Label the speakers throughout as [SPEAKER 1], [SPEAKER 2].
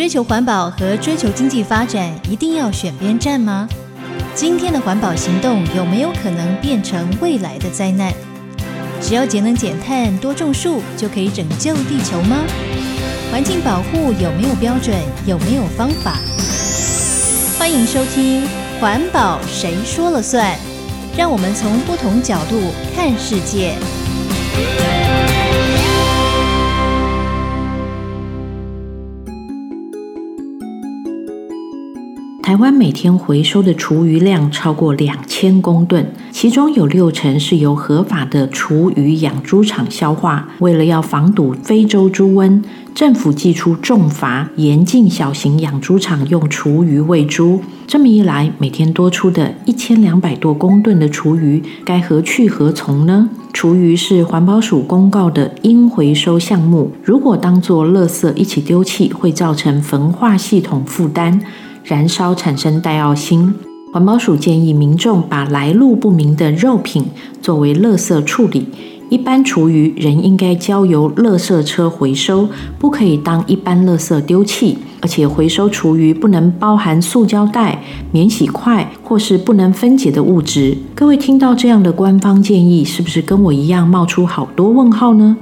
[SPEAKER 1] 追求环保和追求经济发展，一定要选边站吗？今天的环保行动有没有可能变成未来的灾难？只要节能减碳、多种树，就可以拯救地球吗？环境保护有没有标准？有没有方法？欢迎收听《环保谁说了算》，让我们从不同角度看世界。
[SPEAKER 2] 台湾每天回收的厨余量超过两千公吨，其中有六成是由合法的厨余养猪场消化。为了要防堵非洲猪瘟，政府祭出重罚，严禁小型养猪场用厨余喂猪。这么一来，每天多出的一千两百多公吨的厨余该何去何从呢？厨余是环保署公告的应回收项目，如果当作垃圾一起丢弃，会造成焚化系统负担。燃烧产生戴奥辛，环保署建议民众把来路不明的肉品作为垃圾处理。一般厨余仍应该交由垃圾车回收，不可以当一般垃圾丢弃。而且回收厨余不能包含塑胶袋、免洗筷或是不能分解的物质。各位听到这样的官方建议，是不是跟我一样冒出好多问号呢？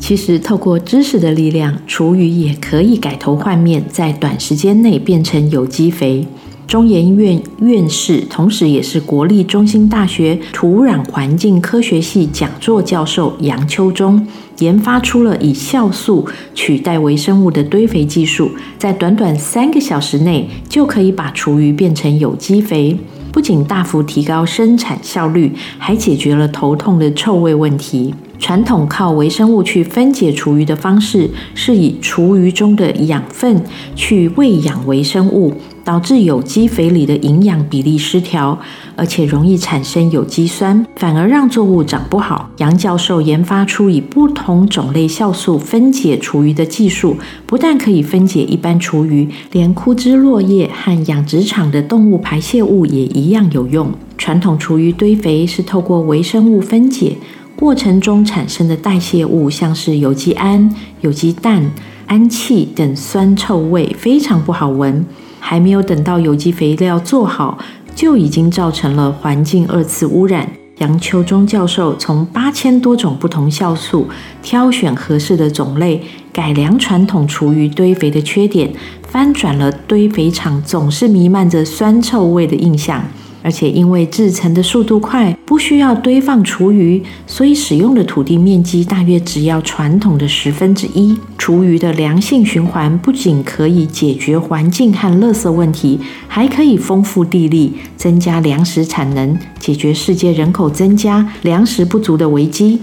[SPEAKER 2] 其实，透过知识的力量，厨余也可以改头换面，在短时间内变成有机肥。中研院院士，同时也是国立中心大学土壤环境科学系讲座教授杨秋中，研发出了以酵素取代微生物的堆肥技术，在短短三个小时内就可以把厨余变成有机肥，不仅大幅提高生产效率，还解决了头痛的臭味问题。传统靠微生物去分解厨余的方式，是以厨余中的养分去喂养微生物，导致有机肥里的营养比例失调，而且容易产生有机酸，反而让作物长不好。杨教授研发出以不同种类酵素分解厨余的技术，不但可以分解一般厨余，连枯枝落叶和养殖场的动物排泄物也一样有用。传统厨余堆肥是透过微生物分解。过程中产生的代谢物，像是有机胺、有机氮、氨气等酸臭味，非常不好闻。还没有等到有机肥料做好，就已经造成了环境二次污染。杨秋中教授从八千多种不同酵素挑选合适的种类，改良传统厨余堆肥的缺点，翻转了堆肥场总是弥漫着酸臭味的印象。而且因为制成的速度快，不需要堆放厨余，所以使用的土地面积大约只要传统的十分之一。厨余的良性循环不仅可以解决环境和垃圾问题，还可以丰富地力，增加粮食产能，解决世界人口增加、粮食不足的危机。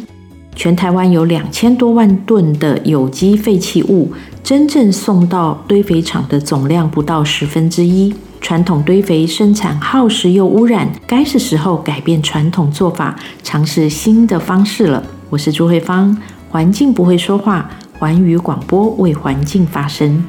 [SPEAKER 2] 全台湾有两千多万吨的有机废弃物，真正送到堆肥厂的总量不到十分之一。传统堆肥生产耗时又污染，该是时候改变传统做法，尝试新的方式了。我是朱慧芳，环境不会说话，环宇广播为环境发声。